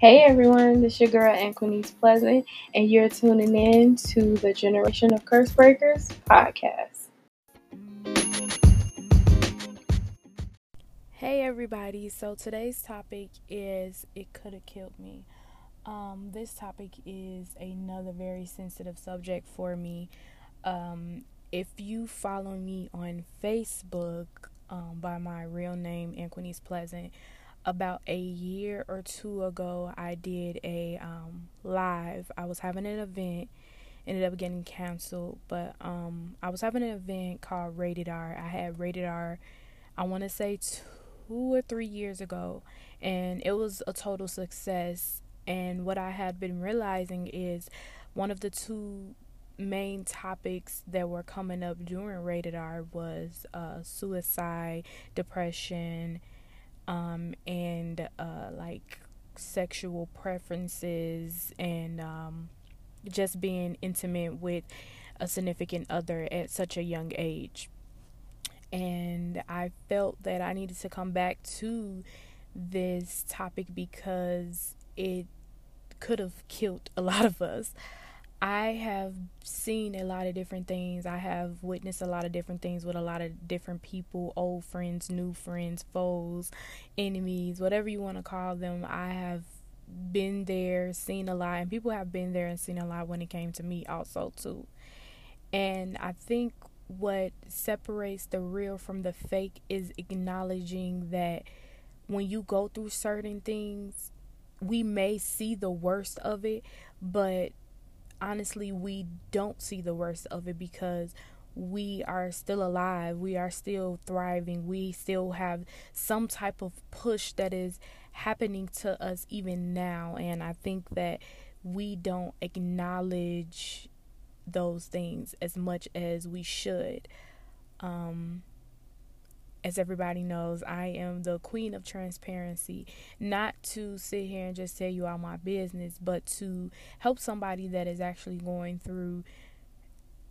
Hey everyone, this is your girl Anquinice Pleasant, and you're tuning in to the Generation of Curse Breakers podcast. Hey everybody, so today's topic is It Could Have Killed Me. Um, this topic is another very sensitive subject for me. Um, if you follow me on Facebook um, by my real name, Anquinice Pleasant, about a year or two ago, I did a um, live. I was having an event, ended up getting canceled, but um, I was having an event called Rated R. I had Rated R, I want to say two or three years ago, and it was a total success. And what I had been realizing is one of the two main topics that were coming up during Rated R was uh, suicide, depression, um, and uh, like sexual preferences and um, just being intimate with a significant other at such a young age. And I felt that I needed to come back to this topic because it could have killed a lot of us. I have seen a lot of different things. I have witnessed a lot of different things with a lot of different people, old friends, new friends, foes, enemies, whatever you want to call them. I have been there, seen a lot, and people have been there and seen a lot when it came to me also too. And I think what separates the real from the fake is acknowledging that when you go through certain things, we may see the worst of it, but honestly, we don't see the worst of it because we are still alive. We are still thriving. We still have some type of push that is happening to us even now. And I think that we don't acknowledge those things as much as we should. Um, as everybody knows, I am the queen of transparency. Not to sit here and just tell you all my business, but to help somebody that is actually going through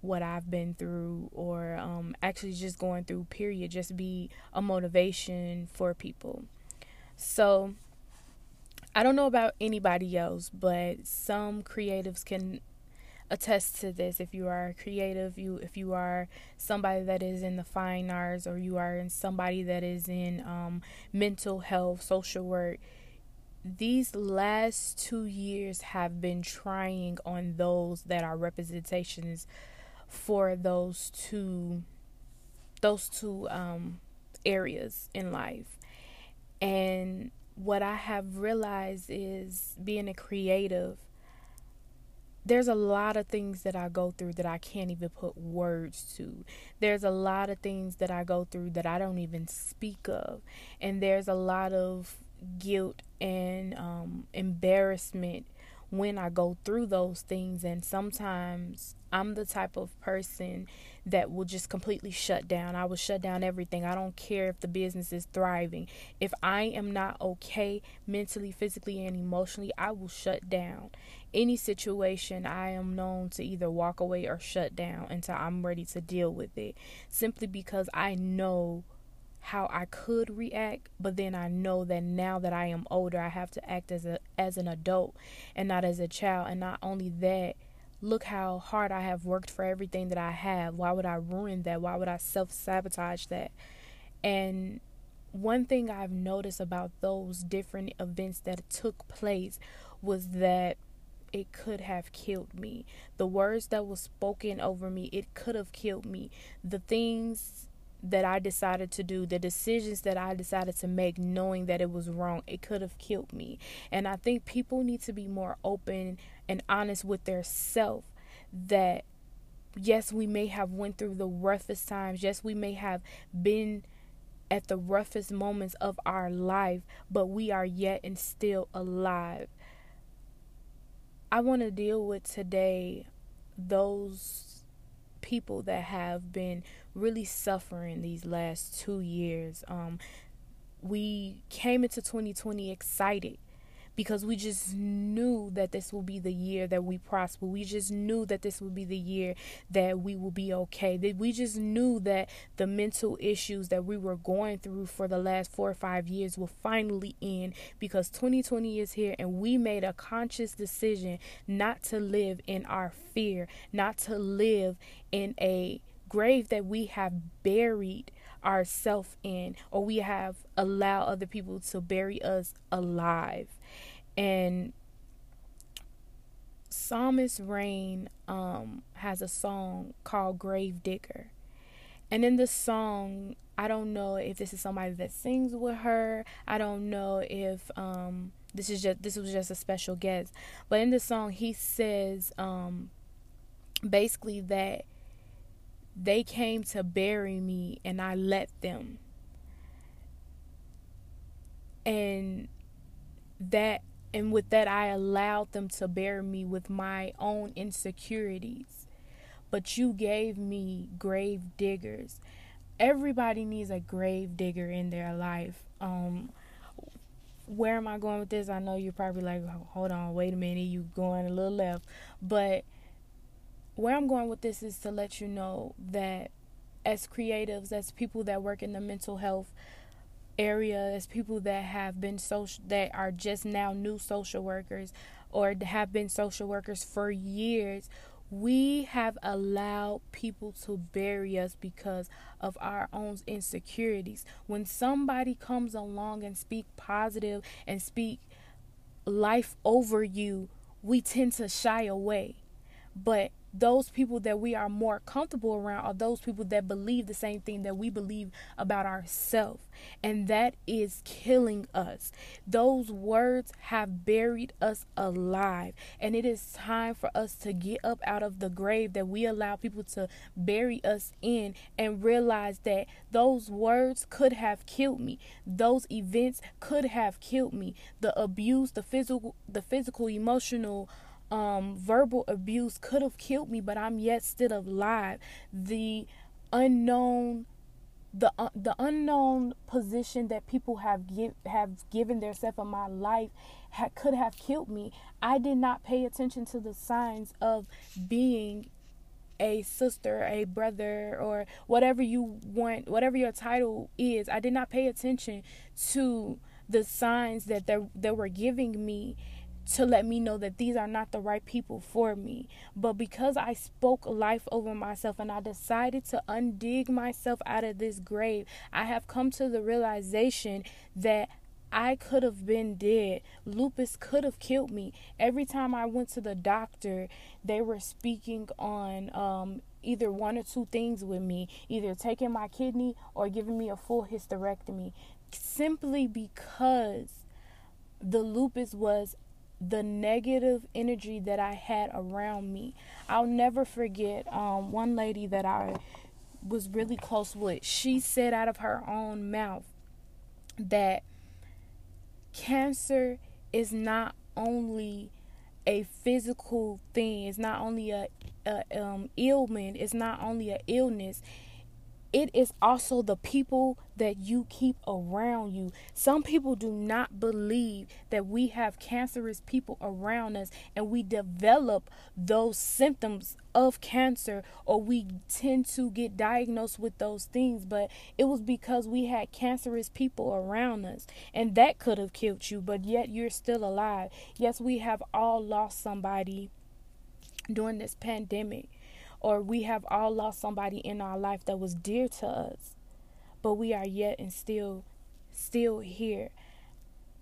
what I've been through, or um, actually just going through, period. Just be a motivation for people. So, I don't know about anybody else, but some creatives can attest to this. If you are creative you if you are somebody that is in the fine arts or you are in somebody that is in um, mental health social work these last two years have been trying on those that are representations for those two those two um, areas in life. And what i have realized is being a creative there's a lot of things that I go through that I can't even put words to. There's a lot of things that I go through that I don't even speak of. And there's a lot of guilt and um, embarrassment when I go through those things. And sometimes I'm the type of person that will just completely shut down. I will shut down everything. I don't care if the business is thriving. If I am not okay mentally, physically, and emotionally, I will shut down. Any situation, I am known to either walk away or shut down until I'm ready to deal with it. Simply because I know how I could react, but then I know that now that I am older, I have to act as a as an adult and not as a child. And not only that, look how hard I have worked for everything that I have. Why would I ruin that? Why would I self sabotage that? And one thing I've noticed about those different events that took place was that it could have killed me. The words that was spoken over me, it could have killed me. The things that I decided to do, the decisions that I decided to make, knowing that it was wrong, it could have killed me. And I think people need to be more open and honest with their self that yes, we may have went through the roughest times. Yes, we may have been at the roughest moments of our life, but we are yet and still alive. I want to deal with today those people that have been really suffering these last two years. Um, we came into 2020 excited because we just knew that this will be the year that we prosper. We just knew that this would be the year that we will be okay. That we just knew that the mental issues that we were going through for the last 4 or 5 years will finally end because 2020 is here and we made a conscious decision not to live in our fear, not to live in a grave that we have buried ourselves in or we have allowed other people to bury us alive and Psalmist Rain um, has a song called Grave Digger. And in the song, I don't know if this is somebody that sings with her. I don't know if um, this is just this was just a special guest. But in the song, he says um, basically that they came to bury me and I let them. And that and with that, I allowed them to bury me with my own insecurities. But you gave me grave diggers. Everybody needs a grave digger in their life. Um, where am I going with this? I know you're probably like, hold on, wait a minute, you going a little left. But where I'm going with this is to let you know that as creatives, as people that work in the mental health area as people that have been social that are just now new social workers or have been social workers for years we have allowed people to bury us because of our own insecurities. When somebody comes along and speak positive and speak life over you we tend to shy away but those people that we are more comfortable around are those people that believe the same thing that we believe about ourselves. And that is killing us. Those words have buried us alive. And it is time for us to get up out of the grave that we allow people to bury us in and realize that those words could have killed me. Those events could have killed me. The abuse, the physical the physical emotional um, verbal abuse could have killed me, but I'm yet still alive. The unknown the uh, the unknown position that people have give have given themselves in my life ha- could have killed me. I did not pay attention to the signs of being a sister, a brother, or whatever you want, whatever your title is. I did not pay attention to the signs that they they were giving me to let me know that these are not the right people for me. But because I spoke life over myself and I decided to undig myself out of this grave, I have come to the realization that I could have been dead. Lupus could have killed me. Every time I went to the doctor, they were speaking on um, either one or two things with me either taking my kidney or giving me a full hysterectomy simply because the lupus was the negative energy that I had around me. I'll never forget um, one lady that I was really close with. She said out of her own mouth that cancer is not only a physical thing, it's not only a, a um, ailment, it's not only a illness, it is also the people that you keep around you. Some people do not believe that we have cancerous people around us and we develop those symptoms of cancer or we tend to get diagnosed with those things, but it was because we had cancerous people around us and that could have killed you, but yet you're still alive. Yes, we have all lost somebody during this pandemic or we have all lost somebody in our life that was dear to us but we are yet and still still here.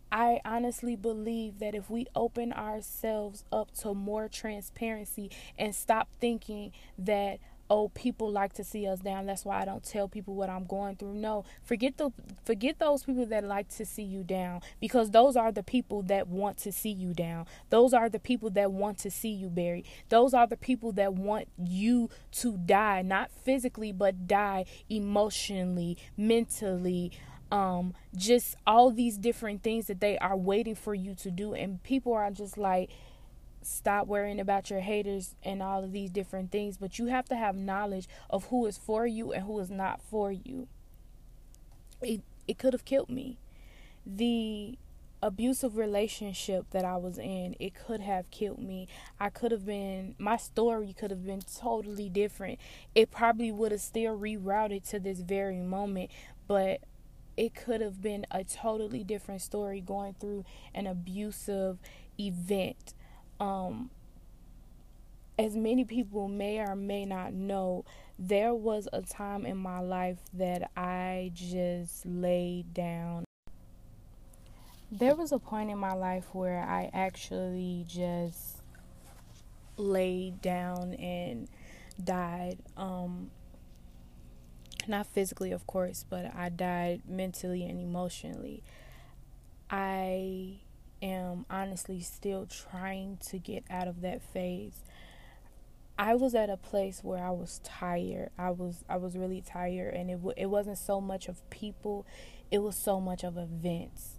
I honestly believe that if we open ourselves up to more transparency and stop thinking that oh people like to see us down. That's why i don't tell people what i'm going through. No forget the forget those people that like to see you down because those are the people that want to see you down. Those are the people that want to see you buried. Those are the people that want you to die not physically but die emotionally mentally um just all these different things that they are waiting for you to do. And people are just like stop worrying about your haters and all of these different things, but you have to have knowledge of who is for you and who is not for you. It it could have killed me. The abusive relationship that I was in, it could have killed me. I could have been, my story could have been totally different. It probably would have still rerouted to this very moment, but it could have been a totally different story going through an abusive event. Um, as many people may or may not know, there was a time in my life that I just laid down there was a point in my life where I actually just laid down and died. Um, not physically, of course, but I died mentally and emotionally. I am honestly still trying to get out of that phase. I was at a place where I was tired. I was I was really tired and it w- it wasn't so much of people, it was so much of events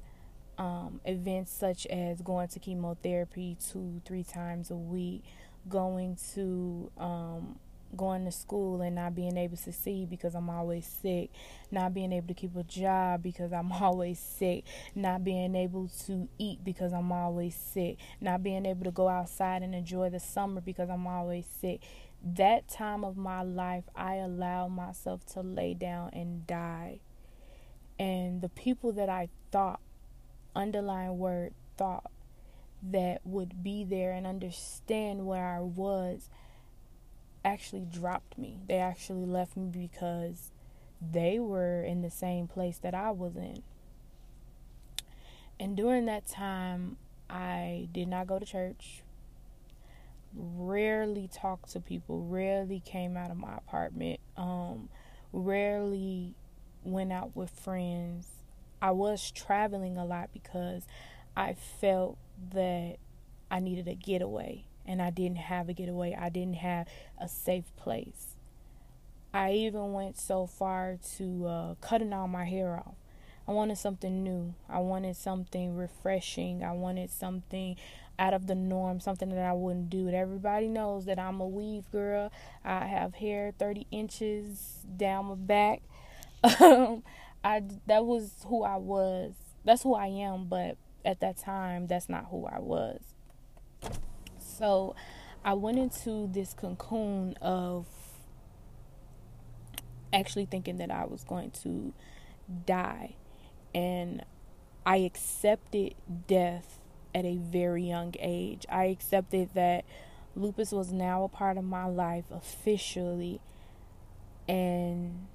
um, events such as going to chemotherapy two, three times a week, going to um, going to school and not being able to see because I'm always sick, not being able to keep a job because I'm always sick, not being able to eat because I'm always sick, not being able to go outside and enjoy the summer because I'm always sick. That time of my life, I allowed myself to lay down and die. And the people that I thought underlying word thought that would be there and understand where I was actually dropped me. They actually left me because they were in the same place that I was in. And during that time, I did not go to church, rarely talked to people, rarely came out of my apartment, um, rarely went out with friends, I was traveling a lot because I felt that I needed a getaway and I didn't have a getaway. I didn't have a safe place. I even went so far to uh, cutting all my hair off. I wanted something new. I wanted something refreshing. I wanted something out of the norm, something that I wouldn't do. Everybody knows that I'm a weave girl. I have hair 30 inches down my back. I that was who I was. That's who I am, but at that time that's not who I was. So I went into this cocoon of actually thinking that I was going to die and I accepted death at a very young age. I accepted that lupus was now a part of my life officially and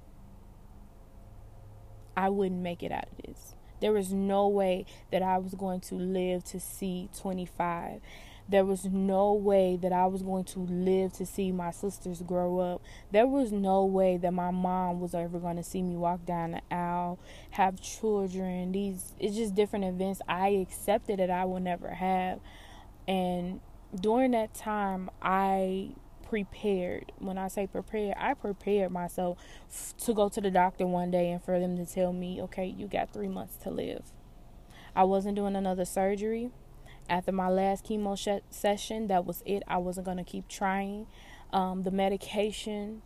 I wouldn't make it out of this. There was no way that I was going to live to see 25. There was no way that I was going to live to see my sisters grow up. There was no way that my mom was ever going to see me walk down the aisle, have children. These it's just different events I accepted that I will never have. And during that time, I prepared. When I say prepared, I prepared myself f- to go to the doctor one day and for them to tell me, okay, you got three months to live. I wasn't doing another surgery. After my last chemo sh- session, that was it. I wasn't going to keep trying. Um, the medication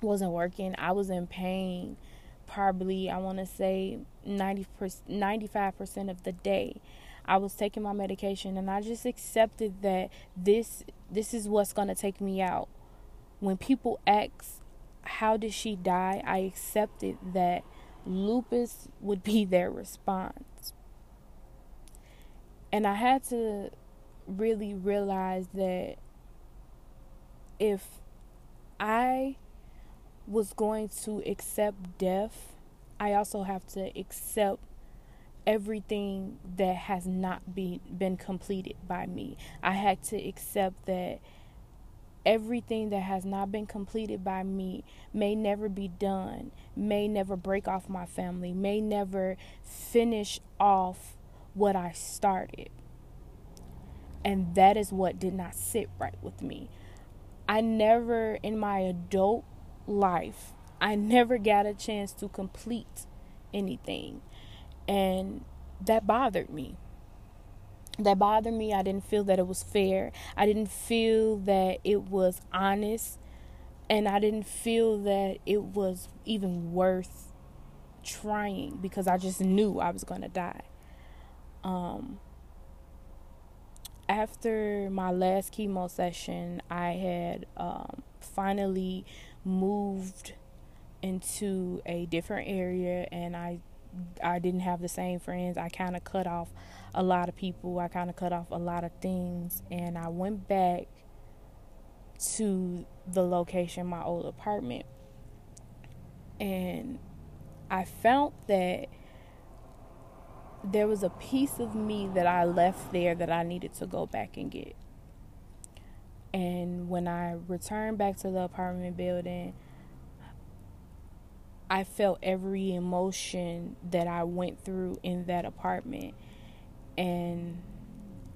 wasn't working. I was in pain probably, I want to say 90 95% of the day. I was taking my medication and I just accepted that this this is what's going to take me out. When people ask how did she die, I accepted that lupus would be their response. And I had to really realize that if I was going to accept death, I also have to accept everything that has not be, been completed by me. I had to accept that everything that has not been completed by me may never be done, may never break off my family, may never finish off what I started. And that is what did not sit right with me. I never, in my adult life, I never got a chance to complete anything. And that bothered me. That bothered me. I didn't feel that it was fair. I didn't feel that it was honest. And I didn't feel that it was even worth trying because I just knew I was going to die. Um, after my last chemo session, I had um, finally moved into a different area and I I didn't have the same friends. I kind of cut off a lot of people. I kind of cut off a lot of things and I went back to the location, my old apartment. And I found that there was a piece of me that I left there that I needed to go back and get. And when I returned back to the apartment building, I felt every emotion that I went through in that apartment. And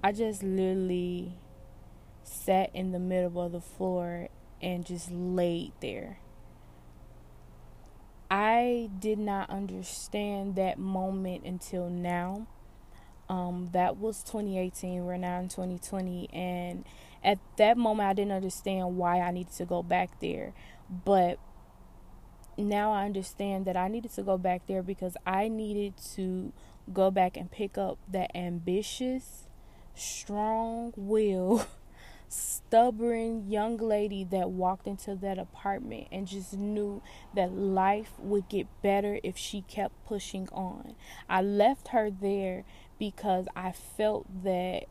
I just literally sat in the middle of the floor and just laid there. I did not understand that moment until now. Um, that was 2018. We're now in 2020. And at that moment, I didn't understand why I needed to go back there. But now I understand that I needed to go back there because I needed to go back and pick up that ambitious, strong will, stubborn young lady that walked into that apartment and just knew that life would get better if she kept pushing on. I left her there because I felt that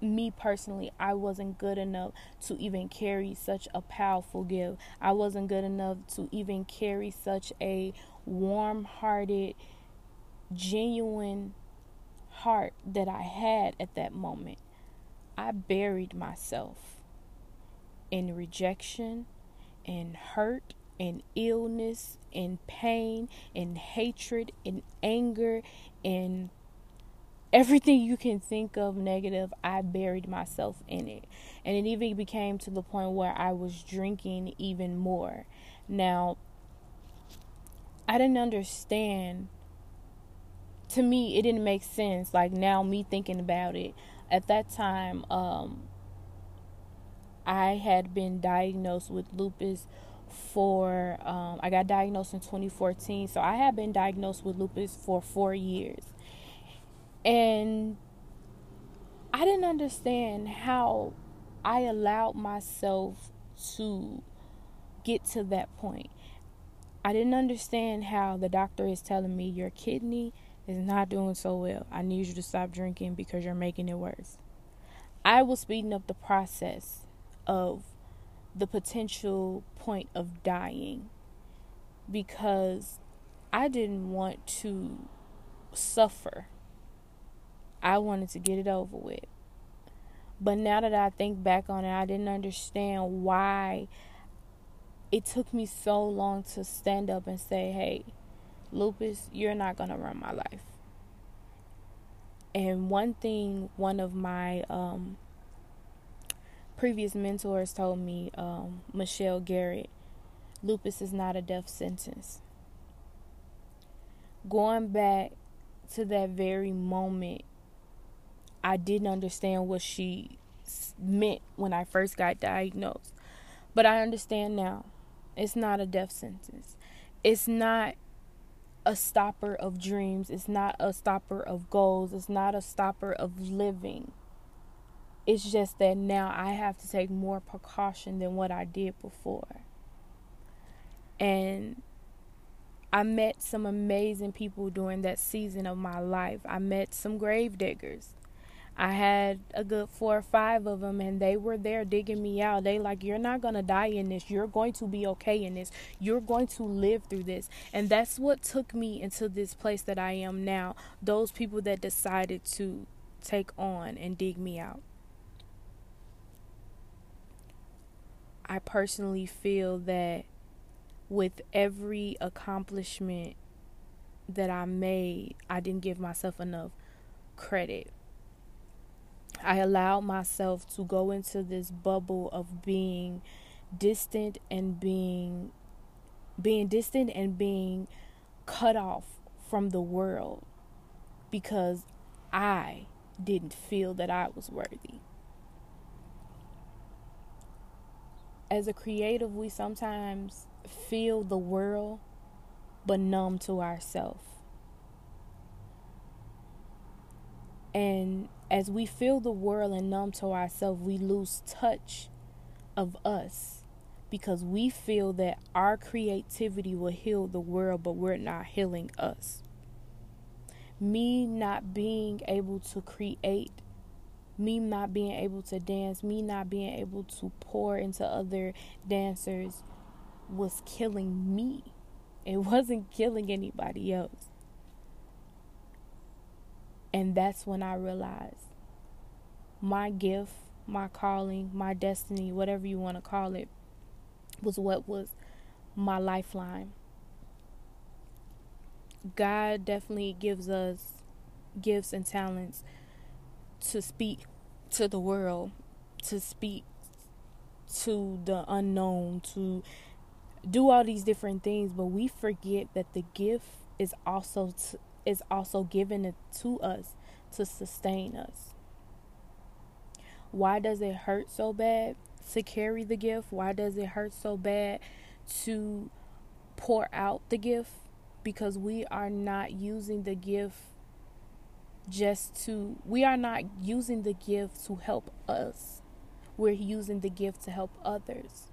me personally, I wasn't good enough to even carry such a powerful gift. I wasn't good enough to even carry such a warm hearted, genuine heart that I had at that moment. I buried myself in rejection, in hurt, in illness, in pain, in hatred, in anger, in everything you can think of negative, I buried myself in it. And it even became to the point where I was drinking even more. Now, I didn't understand. To me, it didn't make sense. Like now, me thinking about it, at that time, um, I had been diagnosed with lupus for, um, I got diagnosed in 2014. So I had been diagnosed with lupus for four years. And I didn't understand how I allowed myself to get to that point. I didn't understand how the doctor is telling me your kidney is not doing so well. I need you to stop drinking because you're making it worse. I was speeding up the process of the potential point of dying because I didn't want to suffer I wanted to get it over with. But now that I think back on it, I didn't understand why it took me so long to stand up and say, hey, lupus, you're not going to run my life. And one thing one of my um, previous mentors told me, um, Michelle Garrett, lupus is not a death sentence. Going back to that very moment I didn't understand what she meant when I first got diagnosed. But I understand now. It's not a death sentence. It's not a stopper of dreams. It's not a stopper of goals. It's not a stopper of living. It's just that now I have to take more precaution than what I did before. And I met some amazing people during that season of my life. I met some grave diggers. I had a good four or five of them, and they were there digging me out. They like, you're not gonna die in this. You're going to be okay in this. You're going to live through this, and that's what took me into this place that I am now. Those people that decided to take on and dig me out. I personally feel that with every accomplishment that I made, I didn't give myself enough credit I allowed myself to go into this bubble of being distant and being being distant and being cut off from the world because I didn't feel that I was worthy. As a creative, we sometimes feel the world but numb to ourselves. And as we feel the world and numb to ourselves, we lose touch of us because we feel that our creativity will heal the world, but we're not healing us. Me not being able to create, me not being able to dance, me not being able to pour into other dancers was killing me. It wasn't killing anybody else. And that's when I realized my gift, my calling, my destiny, whatever you want to call it, was what was my lifeline. God definitely gives us gifts and talents to speak to the world, to speak to the unknown, to do all these different things, but we forget that the gift is also to, is also given to us to sustain us. Why does it hurt so bad? to carry the gift? Why does it hurt so bad to pour out the gift? Because we are not using the gift just to, we are not using the gift to help us. We're using the gift to help others.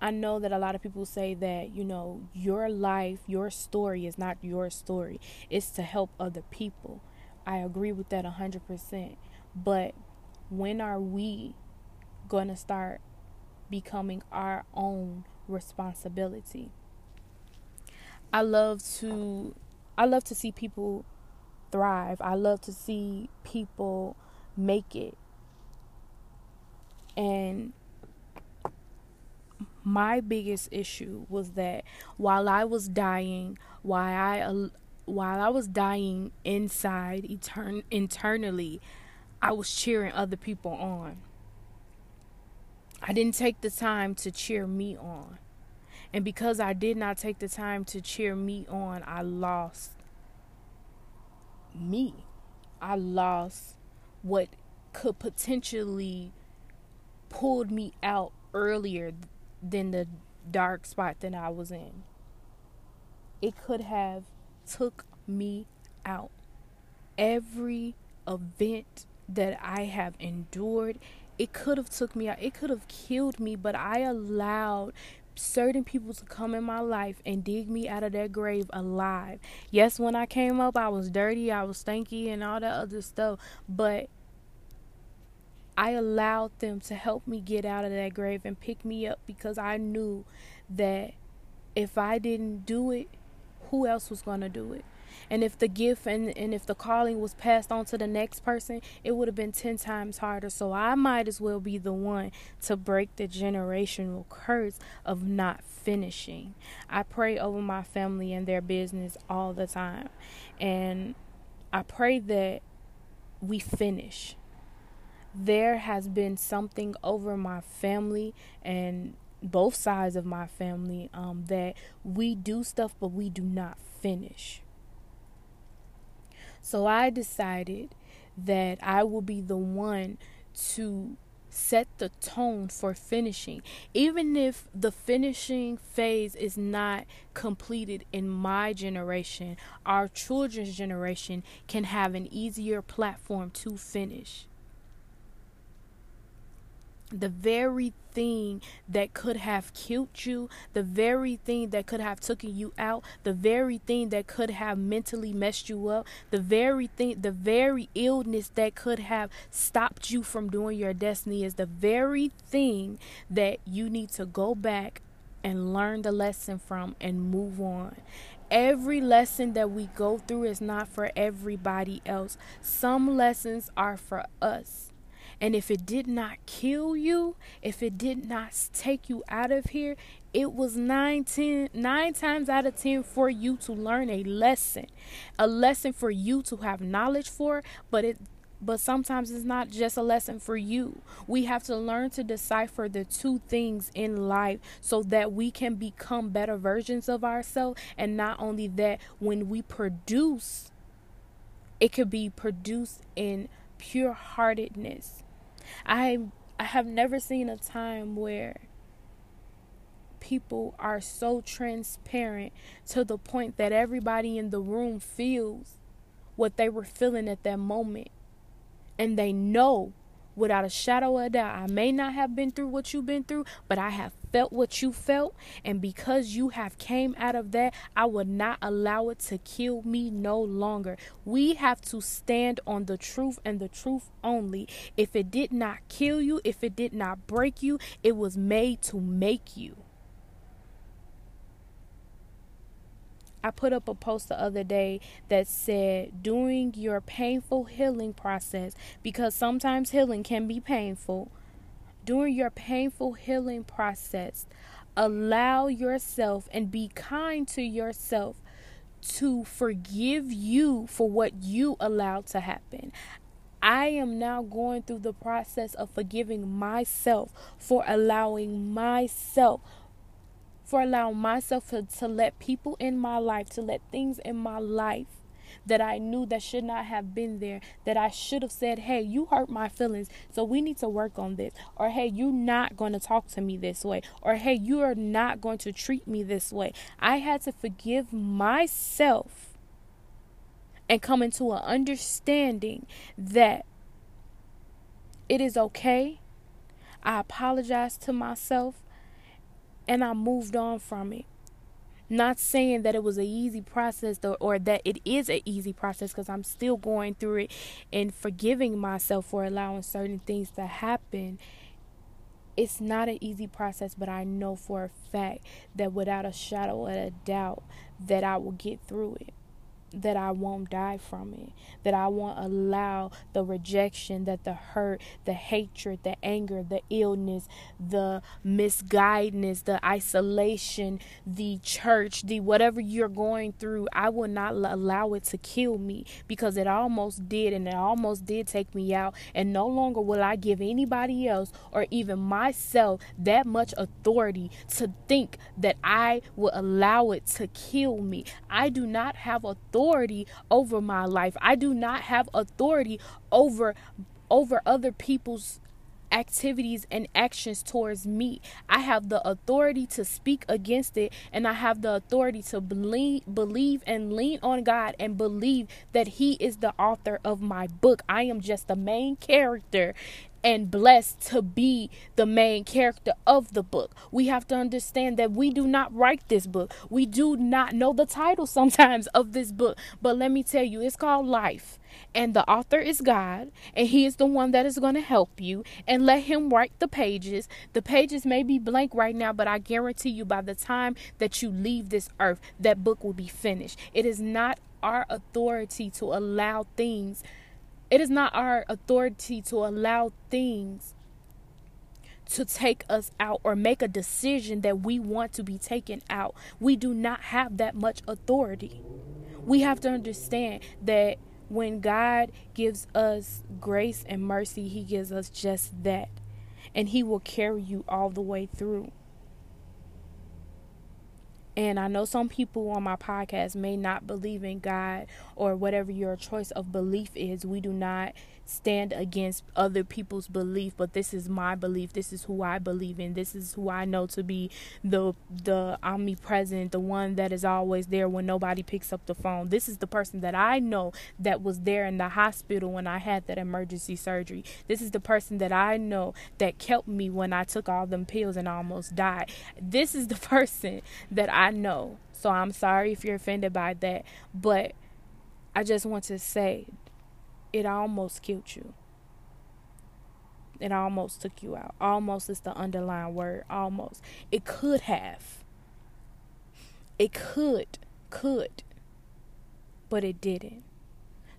I know that a lot of people say that, you know, your life, your story is not your story, it's to help other people. I agree with that 100%. But when are we going to start becoming our own responsibility. I love to I love to see people thrive. I love to see people make it. And my biggest issue was that while I was dying, while I while I was dying inside etern- internally, I was cheering other people on. I didn't take the time to cheer me on. And because I did not take the time to cheer me on, I lost me. I lost what could potentially pulled me out earlier than the dark spot that I was in. It could have took me out. Every event that I have endured, it could have took me out it could have killed me but i allowed certain people to come in my life and dig me out of that grave alive yes when i came up i was dirty i was stinky, and all that other stuff but i allowed them to help me get out of that grave and pick me up because i knew that if i didn't do it who else was going to do it and if the gift and, and if the calling was passed on to the next person, it would have been 10 times harder. So I might as well be the one to break the generational curse of not finishing. I pray over my family and their business all the time. And I pray that we finish. There has been something over my family and both sides of my family um, that we do stuff, but we do not finish. So I decided that I will be the one to set the tone for finishing. Even if the finishing phase is not completed in my generation, our children's generation can have an easier platform to finish the very thing that could have killed you, the very thing that could have taken you out, the very thing that could have mentally messed you up, the very thing, the very illness that could have stopped you from doing your destiny is the very thing that you need to go back and learn the lesson from and move on. Every lesson that we go through is not for everybody else. Some lessons are for us and if it did not kill you, if it did not take you out of here, it was nine, ten, nine times out of ten for you to learn a lesson, a lesson for you to have knowledge for. But it, but sometimes it's not just a lesson for you. We have to learn to decipher the two things in life so that we can become better versions of ourselves. And not only that, when we produce, it could be produced in pure heartedness I I have never seen a time where people are so transparent to the point that everybody in the room feels what they were feeling at that moment. And they know without a shadow of a doubt, I may not have been through what you've been through, but I have felt what you felt. And because you have came out of that, I would not allow it to kill me no longer. We have to stand on the truth and the truth only. If it did not kill you, if it did not break you, it was made to make you. I put up a post the other day that said, during your painful healing process, because sometimes healing can be painful, during your painful healing process, allow yourself and be kind to yourself to forgive you for what you allowed to happen. I am now going through the process of forgiving myself for allowing myself for allowing myself to, to let people in my life, to let things in my life that I knew that should not have been there, that I should have said, hey, you hurt my feelings, so we need to work on this. Or hey, you're not going to talk to me this way. Or hey, you are not going to treat me this way. I had to forgive myself and come into an understanding that it is okay. I apologize to myself and I moved on from it. Not saying that it was an easy process or, or that it is an easy process because I'm still going through it and forgiving myself for allowing certain things to happen. It's not an easy process, but I know for a fact that without a shadow of a doubt that I will get through it that I won't die from it, that I won't allow the rejection, that the hurt, the hatred, the anger, the illness, the misguidedness, the isolation, the church, the whatever you're going through, I will not allow it to kill me because it almost did and it almost did take me out. And no longer will I give anybody else or even myself that much authority to think that I will allow it to kill me. I do not have authority authority over my life. I do not have authority over over other people's activities and actions towards me. I have the authority to speak against it and I have the authority to believe believe and lean on God and believe that he is the author of my book. I am just the main character and blessed to be the main character of the book. We have to understand that we do not write this book. We do not know the title sometimes of this book. But let me tell you, it's called Life. And the author is God, and He is the one that is going to help you. And let Him write the pages. The pages may be blank right now, but I guarantee you by the time that you leave this earth, that book will be finished. It is not our authority to allow things it is not our authority to allow things to take us out or make a decision that we want to be taken out. We do not have that much authority. We have to understand that when God gives us grace and mercy, He gives us just that. And He will carry you all the way through. And I know some people on my podcast may not believe in God or whatever your choice of belief is. We do not stand against other people's belief but this is my belief this is who i believe in this is who i know to be the the omnipresent the one that is always there when nobody picks up the phone. This is the person that i know that was there in the hospital when i had that emergency surgery. This is the person that i know that kept me when i took all them pills and almost died. This is the person that i know. So i'm sorry if you're offended by that but I just want to say it almost killed you. It almost took you out. Almost is the underlying word. Almost. It could have. It could. Could. But it didn't.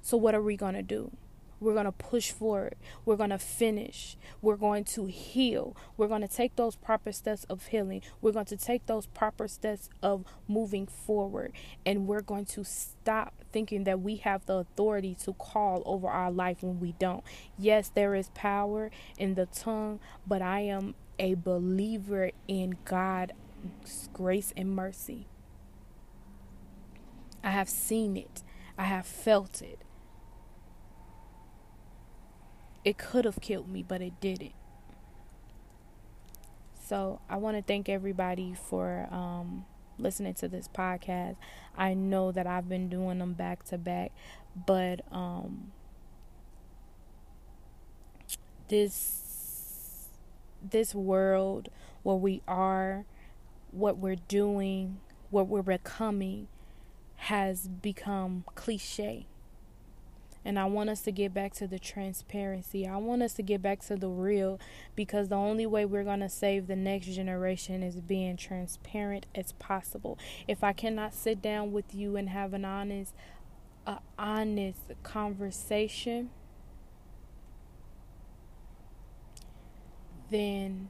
So, what are we going to do? We're going to push forward. We're going to finish. We're going to heal. We're going to take those proper steps of healing. We're going to take those proper steps of moving forward. And we're going to stop thinking that we have the authority to call over our life when we don't. Yes, there is power in the tongue, but I am a believer in God's grace and mercy. I have seen it. I have felt it. It could have killed me, but it didn't. So I want to thank everybody for um, listening to this podcast. I know that I've been doing them back to back, but um, this this world where we are, what we're doing, what we're becoming has become cliche. And I want us to get back to the transparency. I want us to get back to the real because the only way we're going to save the next generation is being transparent as possible. If I cannot sit down with you and have an honest a honest conversation, then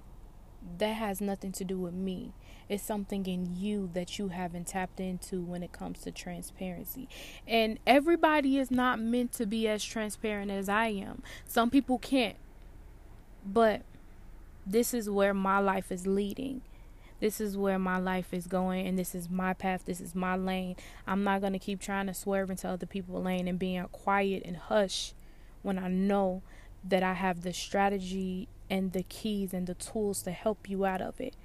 that has nothing to do with me. It's something in you that you haven't tapped into when it comes to transparency. And everybody is not meant to be as transparent as I am. Some people can't. But this is where my life is leading. This is where my life is going, and this is my path. This is my lane. I'm not going to keep trying to swerve into other people's lane and being quiet and hush when I know that I have the strategy and the keys and the tools to help you out of it.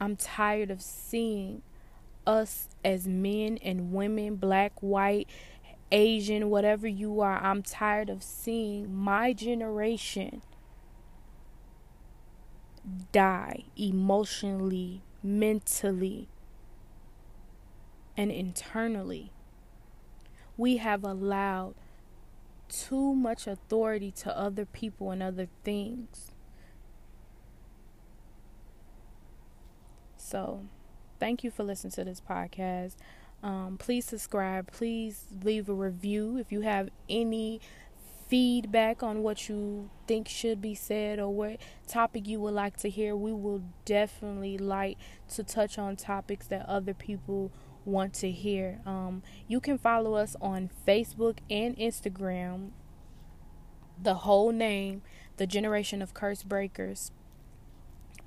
I'm tired of seeing us as men and women, black, white, Asian, whatever you are. I'm tired of seeing my generation die emotionally, mentally, and internally. We have allowed too much authority to other people and other things. So, thank you for listening to this podcast. Um, please subscribe. Please leave a review if you have any feedback on what you think should be said or what topic you would like to hear. We will definitely like to touch on topics that other people want to hear. Um, you can follow us on Facebook and Instagram. The whole name, The Generation of Curse Breakers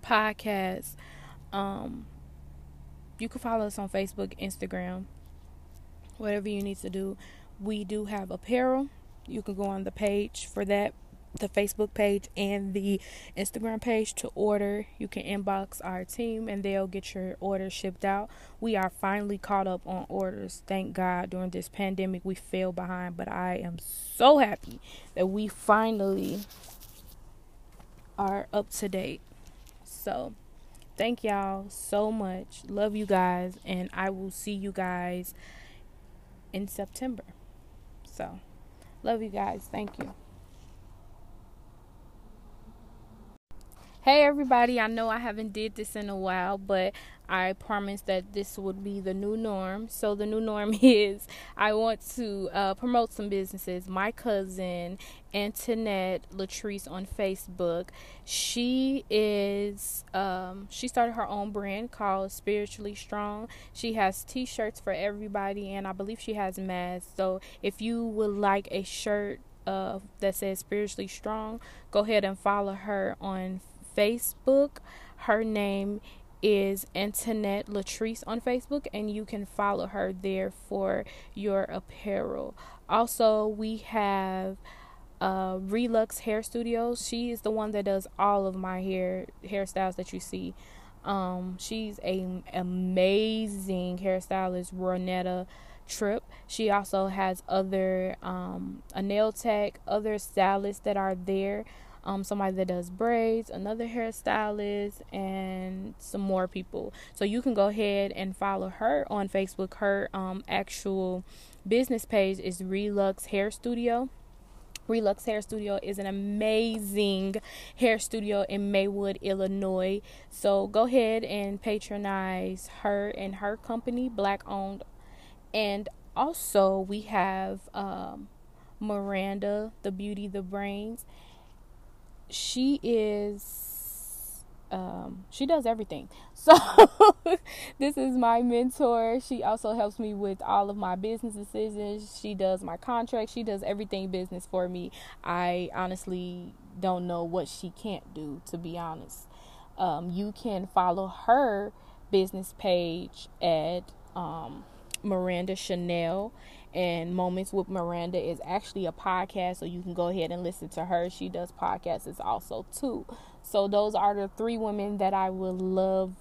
podcast. Um, you can follow us on Facebook, Instagram, whatever you need to do. We do have apparel. You can go on the page for that, the Facebook page and the Instagram page to order. You can inbox our team and they'll get your order shipped out. We are finally caught up on orders. Thank God during this pandemic we fell behind, but I am so happy that we finally are up to date. So, Thank y'all so much. Love you guys. And I will see you guys in September. So, love you guys. Thank you. Hey everybody, I know I haven't did this in a while, but I promised that this would be the new norm. So the new norm is I want to uh, promote some businesses. My cousin Antoinette Latrice on Facebook. She is um, she started her own brand called Spiritually Strong. She has T-shirts for everybody, and I believe she has masks. So if you would like a shirt uh, that says Spiritually Strong, go ahead and follow her on Facebook. Her name is Antoinette Latrice on Facebook, and you can follow her there for your apparel. Also, we have uh, Relux Hair Studios. She is the one that does all of my hair hairstyles that you see. Um, she's a amazing hairstylist, Ronetta Tripp. She also has other um, a nail tech, other stylists that are there um, somebody that does braids, another hairstylist, and some more people. So you can go ahead and follow her on Facebook. Her um, actual business page is Relux Hair Studio. Relux Hair Studio is an amazing hair studio in Maywood, Illinois. So go ahead and patronize her and her company, black owned. And also, we have um, Miranda, the Beauty, the Brains she is um, she does everything. So this is my mentor. She also helps me with all of my business decisions. She does my contract. She does everything business for me. I honestly don't know what she can't do, to be honest. Um, you can follow her business page at um, Miranda Chanel and Moments with Miranda is actually a podcast, so you can go ahead and listen to her. She does podcasts also too. So those are the three women that I would love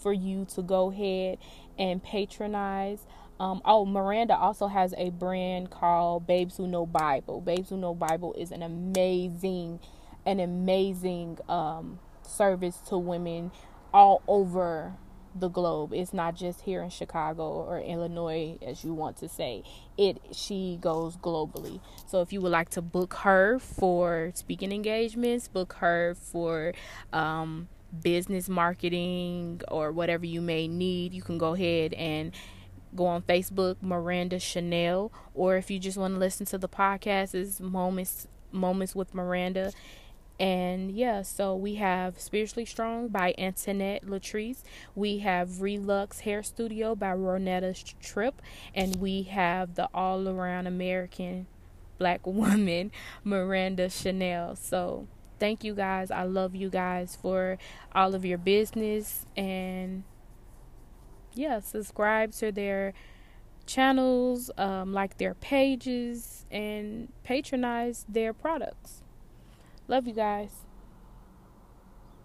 for you to go ahead and patronize. Um, oh, Miranda also has a brand called Babes Who Know Bible. Babes Who Know Bible is an amazing, an amazing um, service to women all over the globe. It's not just here in Chicago or Illinois, as you want to say. It she goes globally. So if you would like to book her for speaking engagements, book her for um, business marketing or whatever you may need, you can go ahead and go on Facebook, Miranda Chanel, or if you just want to listen to the podcast, is Moments Moments with Miranda. And yeah, so we have Spiritually Strong by Antoinette Latrice. We have Relux Hair Studio by Ronetta Tripp. And we have the all around American black woman, Miranda Chanel. So thank you guys. I love you guys for all of your business. And yeah, subscribe to their channels, um, like their pages, and patronize their products. Love you guys.